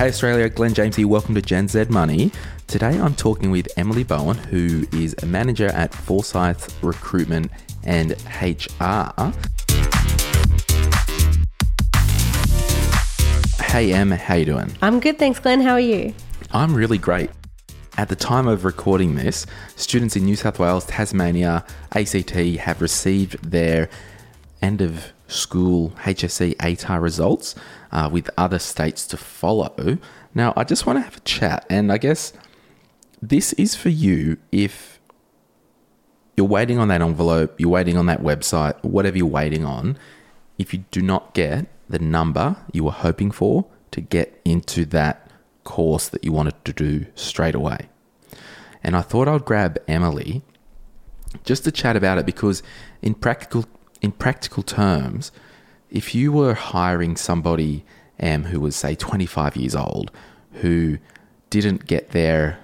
Hey Australia, Glen James here. Welcome to Gen Z Money. Today I'm talking with Emily Bowen, who is a manager at Forsyth Recruitment and HR. Hey Em, how you doing? I'm good, thanks, Glen. How are you? I'm really great. At the time of recording this, students in New South Wales, Tasmania, ACT have received their end of school HSC ATAR results uh, with other states to follow. Now, I just want to have a chat, and I guess this is for you if you're waiting on that envelope, you're waiting on that website, whatever you're waiting on. If you do not get the number you were hoping for to get into that course that you wanted to do straight away. And I thought I'd grab Emily just to chat about it because in practical in practical terms, if you were hiring somebody um, who was say 25 years old who didn't get their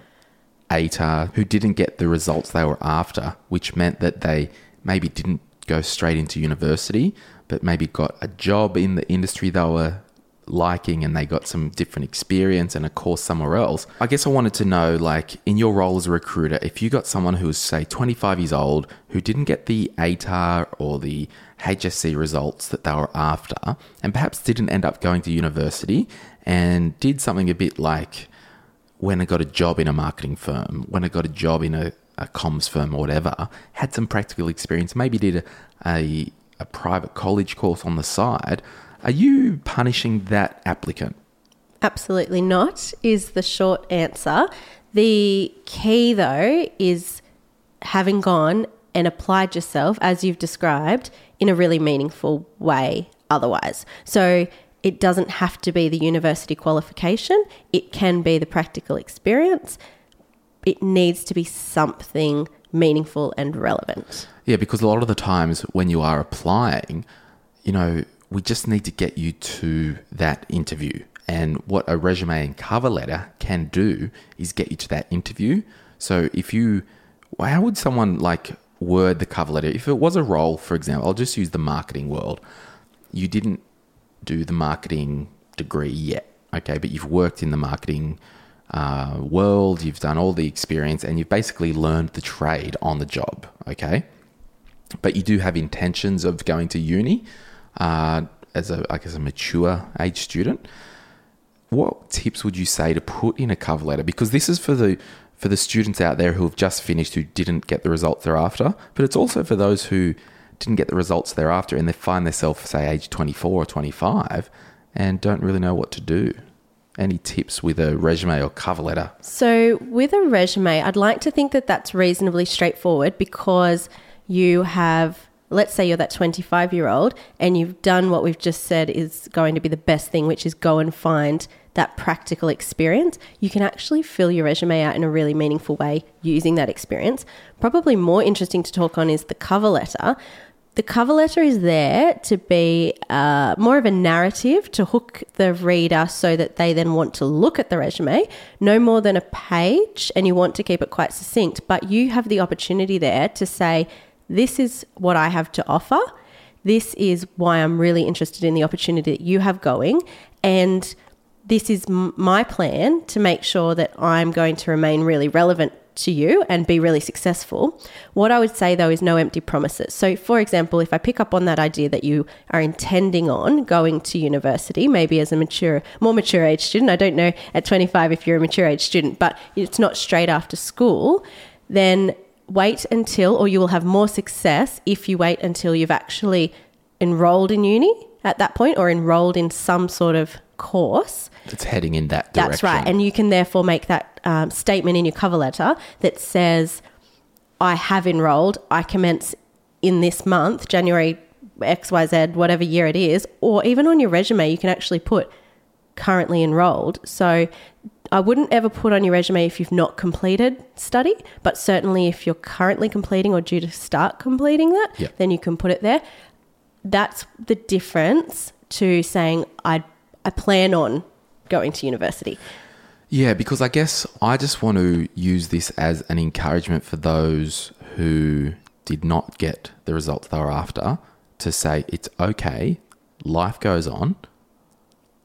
ATAR, who didn't get the results they were after, which meant that they maybe didn't go straight into university, but maybe got a job in the industry they were liking and they got some different experience and a course somewhere else. I guess I wanted to know, like, in your role as a recruiter, if you got someone who was, say, 25 years old who didn't get the ATAR or the HSC results that they were after, and perhaps didn't end up going to university and did something a bit like when I got a job in a marketing firm, when I got a job in a, a comms firm or whatever, had some practical experience, maybe did a, a, a private college course on the side are you punishing that applicant? Absolutely not, is the short answer. The key, though, is having gone and applied yourself, as you've described, in a really meaningful way otherwise. So it doesn't have to be the university qualification, it can be the practical experience. It needs to be something meaningful and relevant. Yeah, because a lot of the times when you are applying, you know, we just need to get you to that interview. And what a resume and cover letter can do is get you to that interview. So if you, how would someone like word the cover letter? If it was a role, for example, I'll just use the marketing world. You didn't do the marketing degree yet, okay, but you've worked in the marketing uh, world, you've done all the experience, and you've basically learned the trade on the job, okay? But you do have intentions of going to uni uh, as a, I guess, a mature age student, what tips would you say to put in a cover letter? Because this is for the for the students out there who have just finished who didn't get the results they're after, but it's also for those who didn't get the results they're after and they find themselves, say, age 24 or 25 and don't really know what to do. Any tips with a resume or cover letter? So, with a resume, I'd like to think that that's reasonably straightforward because you have let's say you're that 25 year old and you've done what we've just said is going to be the best thing, which is go and find that practical experience, you can actually fill your resume out in a really meaningful way using that experience. Probably more interesting to talk on is the cover letter. The cover letter is there to be uh, more of a narrative to hook the reader so that they then want to look at the resume, no more than a page, and you want to keep it quite succinct. But you have the opportunity there to say, this is what I have to offer. This is why I'm really interested in the opportunity that you have going. And this is m- my plan to make sure that I'm going to remain really relevant to you and be really successful. What I would say though is no empty promises. So, for example, if I pick up on that idea that you are intending on going to university, maybe as a mature, more mature age student, I don't know at 25 if you're a mature age student, but it's not straight after school, then wait until, or you will have more success if you wait until you've actually enrolled in uni at that point or enrolled in some sort of course. That's heading in that direction. That's right. And you can therefore make that um, statement in your cover letter that says, I have enrolled, I commence in this month, January XYZ, whatever year it is, or even on your resume, you can actually put currently enrolled. So I wouldn't ever put on your resume if you've not completed study, but certainly if you're currently completing or due to start completing that, then you can put it there. That's the difference to saying I I plan on going to university. Yeah, because I guess I just want to use this as an encouragement for those who did not get the results they were after to say it's okay, life goes on.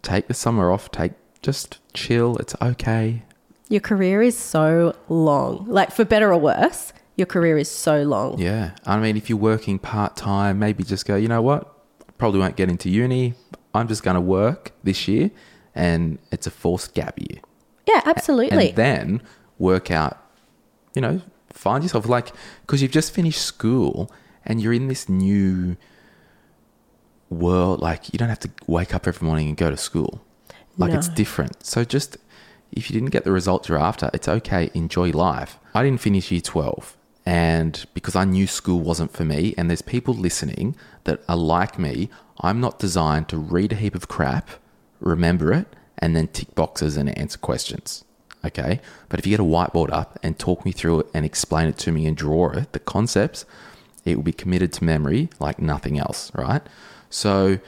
Take the summer off, take just chill. It's okay. Your career is so long. Like, for better or worse, your career is so long. Yeah. I mean, if you're working part time, maybe just go, you know what? Probably won't get into uni. I'm just going to work this year and it's a forced gap year. Yeah, absolutely. And then work out, you know, find yourself like, because you've just finished school and you're in this new world. Like, you don't have to wake up every morning and go to school. Like, it's different. So just, if you didn't get the results you're after, it's okay. Enjoy life. I didn't finish year 12. And because I knew school wasn't for me, and there's people listening that are like me, I'm not designed to read a heap of crap, remember it, and then tick boxes and answer questions. Okay. But if you get a whiteboard up and talk me through it and explain it to me and draw it, the concepts, it will be committed to memory like nothing else, right? So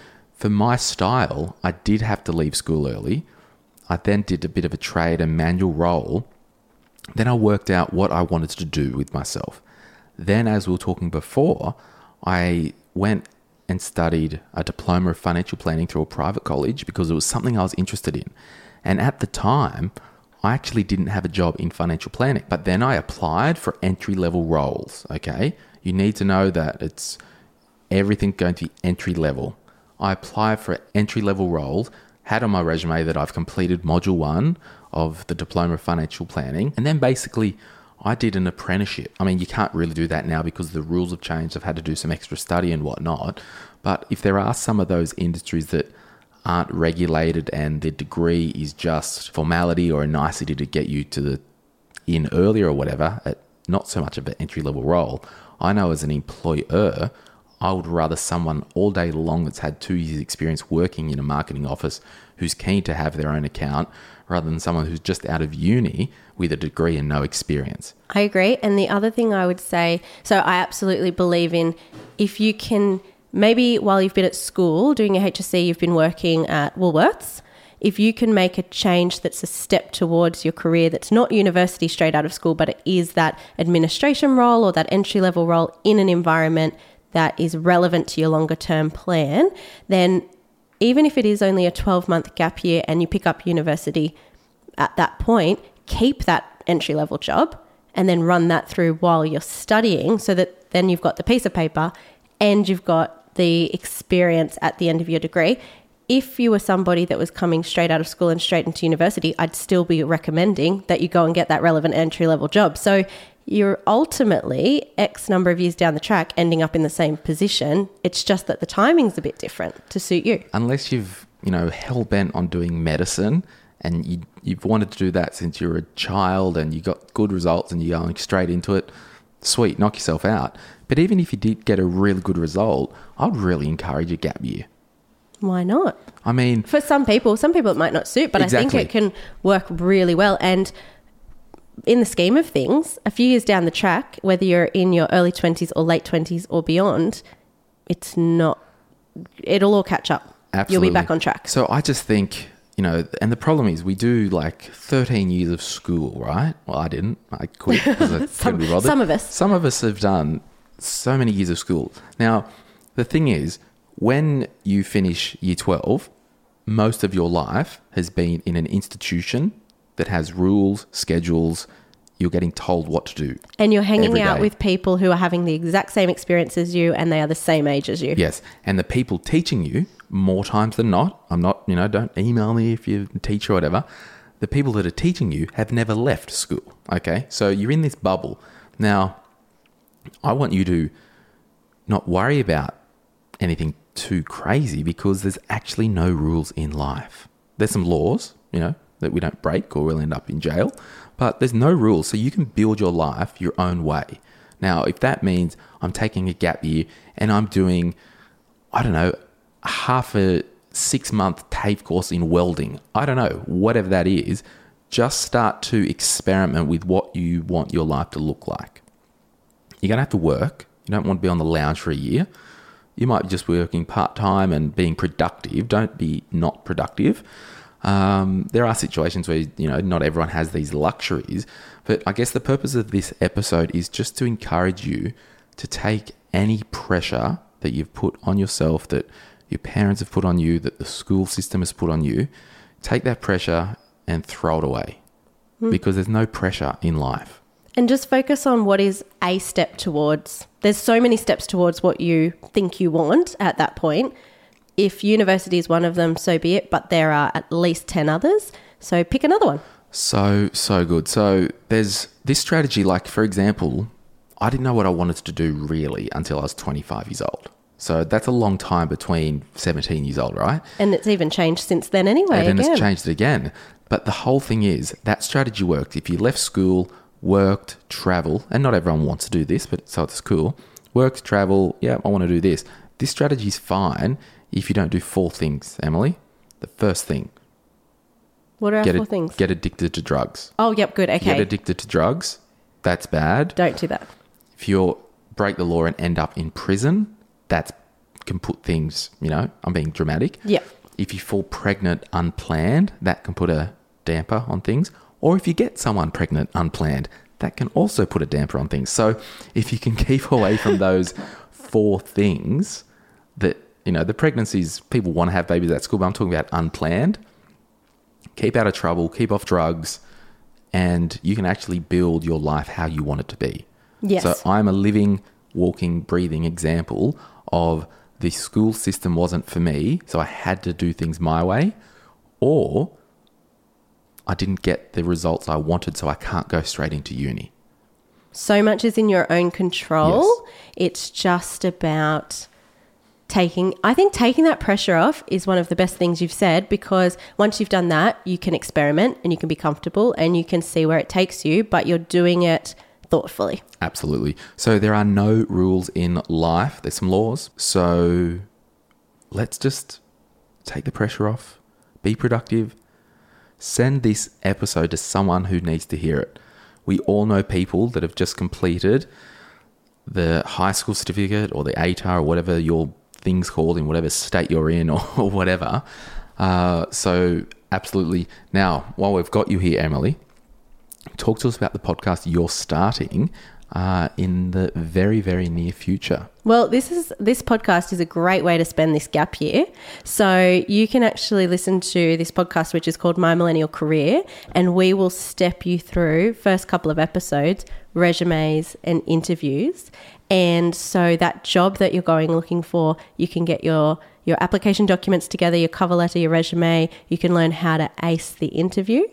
for my style, I did have to leave school early. I then did a bit of a trade and manual role. Then I worked out what I wanted to do with myself. Then, as we were talking before, I went and studied a diploma of financial planning through a private college because it was something I was interested in. And at the time, I actually didn't have a job in financial planning, but then I applied for entry level roles. Okay. You need to know that it's everything going to be entry level. I applied for entry level roles, had on my resume that I've completed module one of the diploma of financial planning, and then basically I did an apprenticeship. I mean, you can't really do that now because the rules have changed. I've had to do some extra study and whatnot. But if there are some of those industries that aren't regulated and the degree is just formality or a nicety to get you to the in earlier or whatever, at not so much of an entry level role, I know as an employer, I would rather someone all day long that's had two years' experience working in a marketing office who's keen to have their own account rather than someone who's just out of uni with a degree and no experience. I agree. And the other thing I would say so I absolutely believe in if you can, maybe while you've been at school doing your HSC, you've been working at Woolworths. If you can make a change that's a step towards your career that's not university straight out of school, but it is that administration role or that entry level role in an environment that is relevant to your longer term plan, then even if it is only a 12 month gap year and you pick up university at that point, keep that entry level job and then run that through while you're studying so that then you've got the piece of paper and you've got the experience at the end of your degree. If you were somebody that was coming straight out of school and straight into university, I'd still be recommending that you go and get that relevant entry level job. So you're ultimately X number of years down the track ending up in the same position. It's just that the timing's a bit different to suit you. Unless you've, you know, hell bent on doing medicine and you, you've wanted to do that since you were a child and you got good results and you're going straight into it, sweet, knock yourself out. But even if you did get a really good result, I'd really encourage a gap year. Why not? I mean, For some people, some people it might not suit, but I think it can work really well. And in the scheme of things, a few years down the track, whether you're in your early 20s or late 20s or beyond, it's not, it'll all catch up. Absolutely. You'll be back on track. So I just think, you know, and the problem is we do like 13 years of school, right? Well, I didn't. I quit because I Some- couldn't be bothered. some of us. Some of us have done so many years of school. Now, the thing is, when you finish year 12, most of your life has been in an institution that has rules, schedules. You're getting told what to do. And you're hanging out with people who are having the exact same experience as you and they are the same age as you. Yes, and the people teaching you more times than not. I'm not, you know, don't email me if you're a teacher or whatever. The people that are teaching you have never left school. Okay, so you're in this bubble. Now, I want you to not worry about anything too crazy because there's actually no rules in life. There's some laws, you know, that we don't break or we'll end up in jail, but there's no rules. So you can build your life your own way. Now, if that means I'm taking a gap year and I'm doing, I don't know, half a six month TAFE course in welding, I don't know, whatever that is, just start to experiment with what you want your life to look like. You're going to have to work. You don't want to be on the lounge for a year. You might be just working part time and being productive. Don't be not productive. Um, there are situations where you know not everyone has these luxuries, but I guess the purpose of this episode is just to encourage you to take any pressure that you've put on yourself, that your parents have put on you, that the school system has put on you. take that pressure and throw it away because there's no pressure in life. And just focus on what is a step towards. There's so many steps towards what you think you want at that point. If university is one of them, so be it, but there are at least 10 others. So pick another one. So, so good. So, there's this strategy, like, for example, I didn't know what I wanted to do really until I was 25 years old. So, that's a long time between 17 years old, right? And it's even changed since then anyway. and then again. it's changed it again. But the whole thing is that strategy worked. If you left school, worked, travel, and not everyone wants to do this, but so it's cool. Worked, travel, yeah, I want to do this. This strategy is fine if you don't do four things, Emily. The first thing, What are our get, four ad- things? get addicted to drugs. oh, yep, good. Okay. Get addicted to drugs, that's bad. Don't do that. If you break the law and end up in prison, that can put things, you know, I'm being dramatic. Yep. If you fall pregnant unplanned, that can put a damper on things. Or if you get someone pregnant unplanned, that can also put a damper on things. So if you can keep away from those four things that, you know, the pregnancies, people want to have babies at school, but I'm talking about unplanned. Keep out of trouble, keep off drugs, and you can actually build your life how you want it to be. Yes. So I'm a living, walking, breathing example of the school system wasn't for me, so I had to do things my way, or I didn't get the results I wanted, so I can't go straight into uni. So much is in your own control. Yes. It's just about taking, I think taking that pressure off is one of the best things you've said because once you've done that, you can experiment and you can be comfortable and you can see where it takes you, but you're doing it thoughtfully. Absolutely. So there are no rules in life. There's some laws. So let's just take the pressure off, be productive, send this episode to someone who needs to hear it. We all know people that have just completed the high school certificate or the ATAR or whatever your thing's called in whatever state you're in or, or whatever. Uh, so, absolutely. Now, while we've got you here, Emily, talk to us about the podcast you're starting uh, in the very, very near future. Well, this is this podcast is a great way to spend this gap year. So you can actually listen to this podcast, which is called My Millennial Career, and we will step you through first couple of episodes, resumes and interviews. And so that job that you're going looking for, you can get your your application documents together, your cover letter, your resume. You can learn how to ace the interview.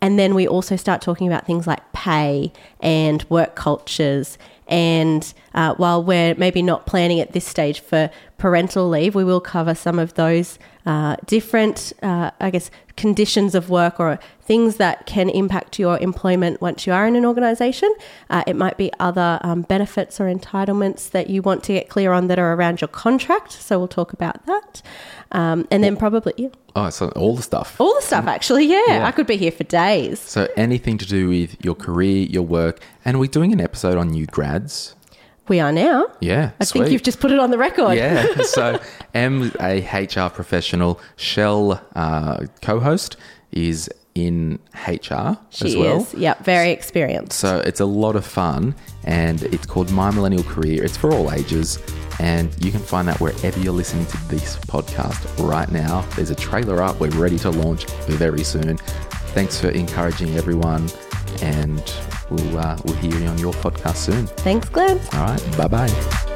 And then we also start talking about things like pay and work cultures. And uh, while we're maybe not planning at this stage for parental leave, we will cover some of those uh, different, uh, I guess, conditions of work or things that can impact your employment once you are in an organisation. Uh, it might be other um, benefits or entitlements that you want to get clear on that are around your contract. So we'll talk about that. Um, and then probably yeah, Oh, so all the stuff. all the stuff, actually. Yeah, Yeah. I could be here for days. So anything to do with your career, your work, and we're doing an episode on new grads. We are now. Yeah, I think you've just put it on the record. Yeah. So Em, a HR professional, Shell uh, co-host, is in HR She as well. is. Yeah, very experienced. So it's a lot of fun, and it's called My Millennial Career. It's for all ages, and you can find that wherever you're listening to this podcast right now. There's a trailer up. We're ready to launch very soon. Thanks for encouraging everyone, and we'll uh, we'll hear you on your podcast soon. Thanks, Glen. All right. Bye bye.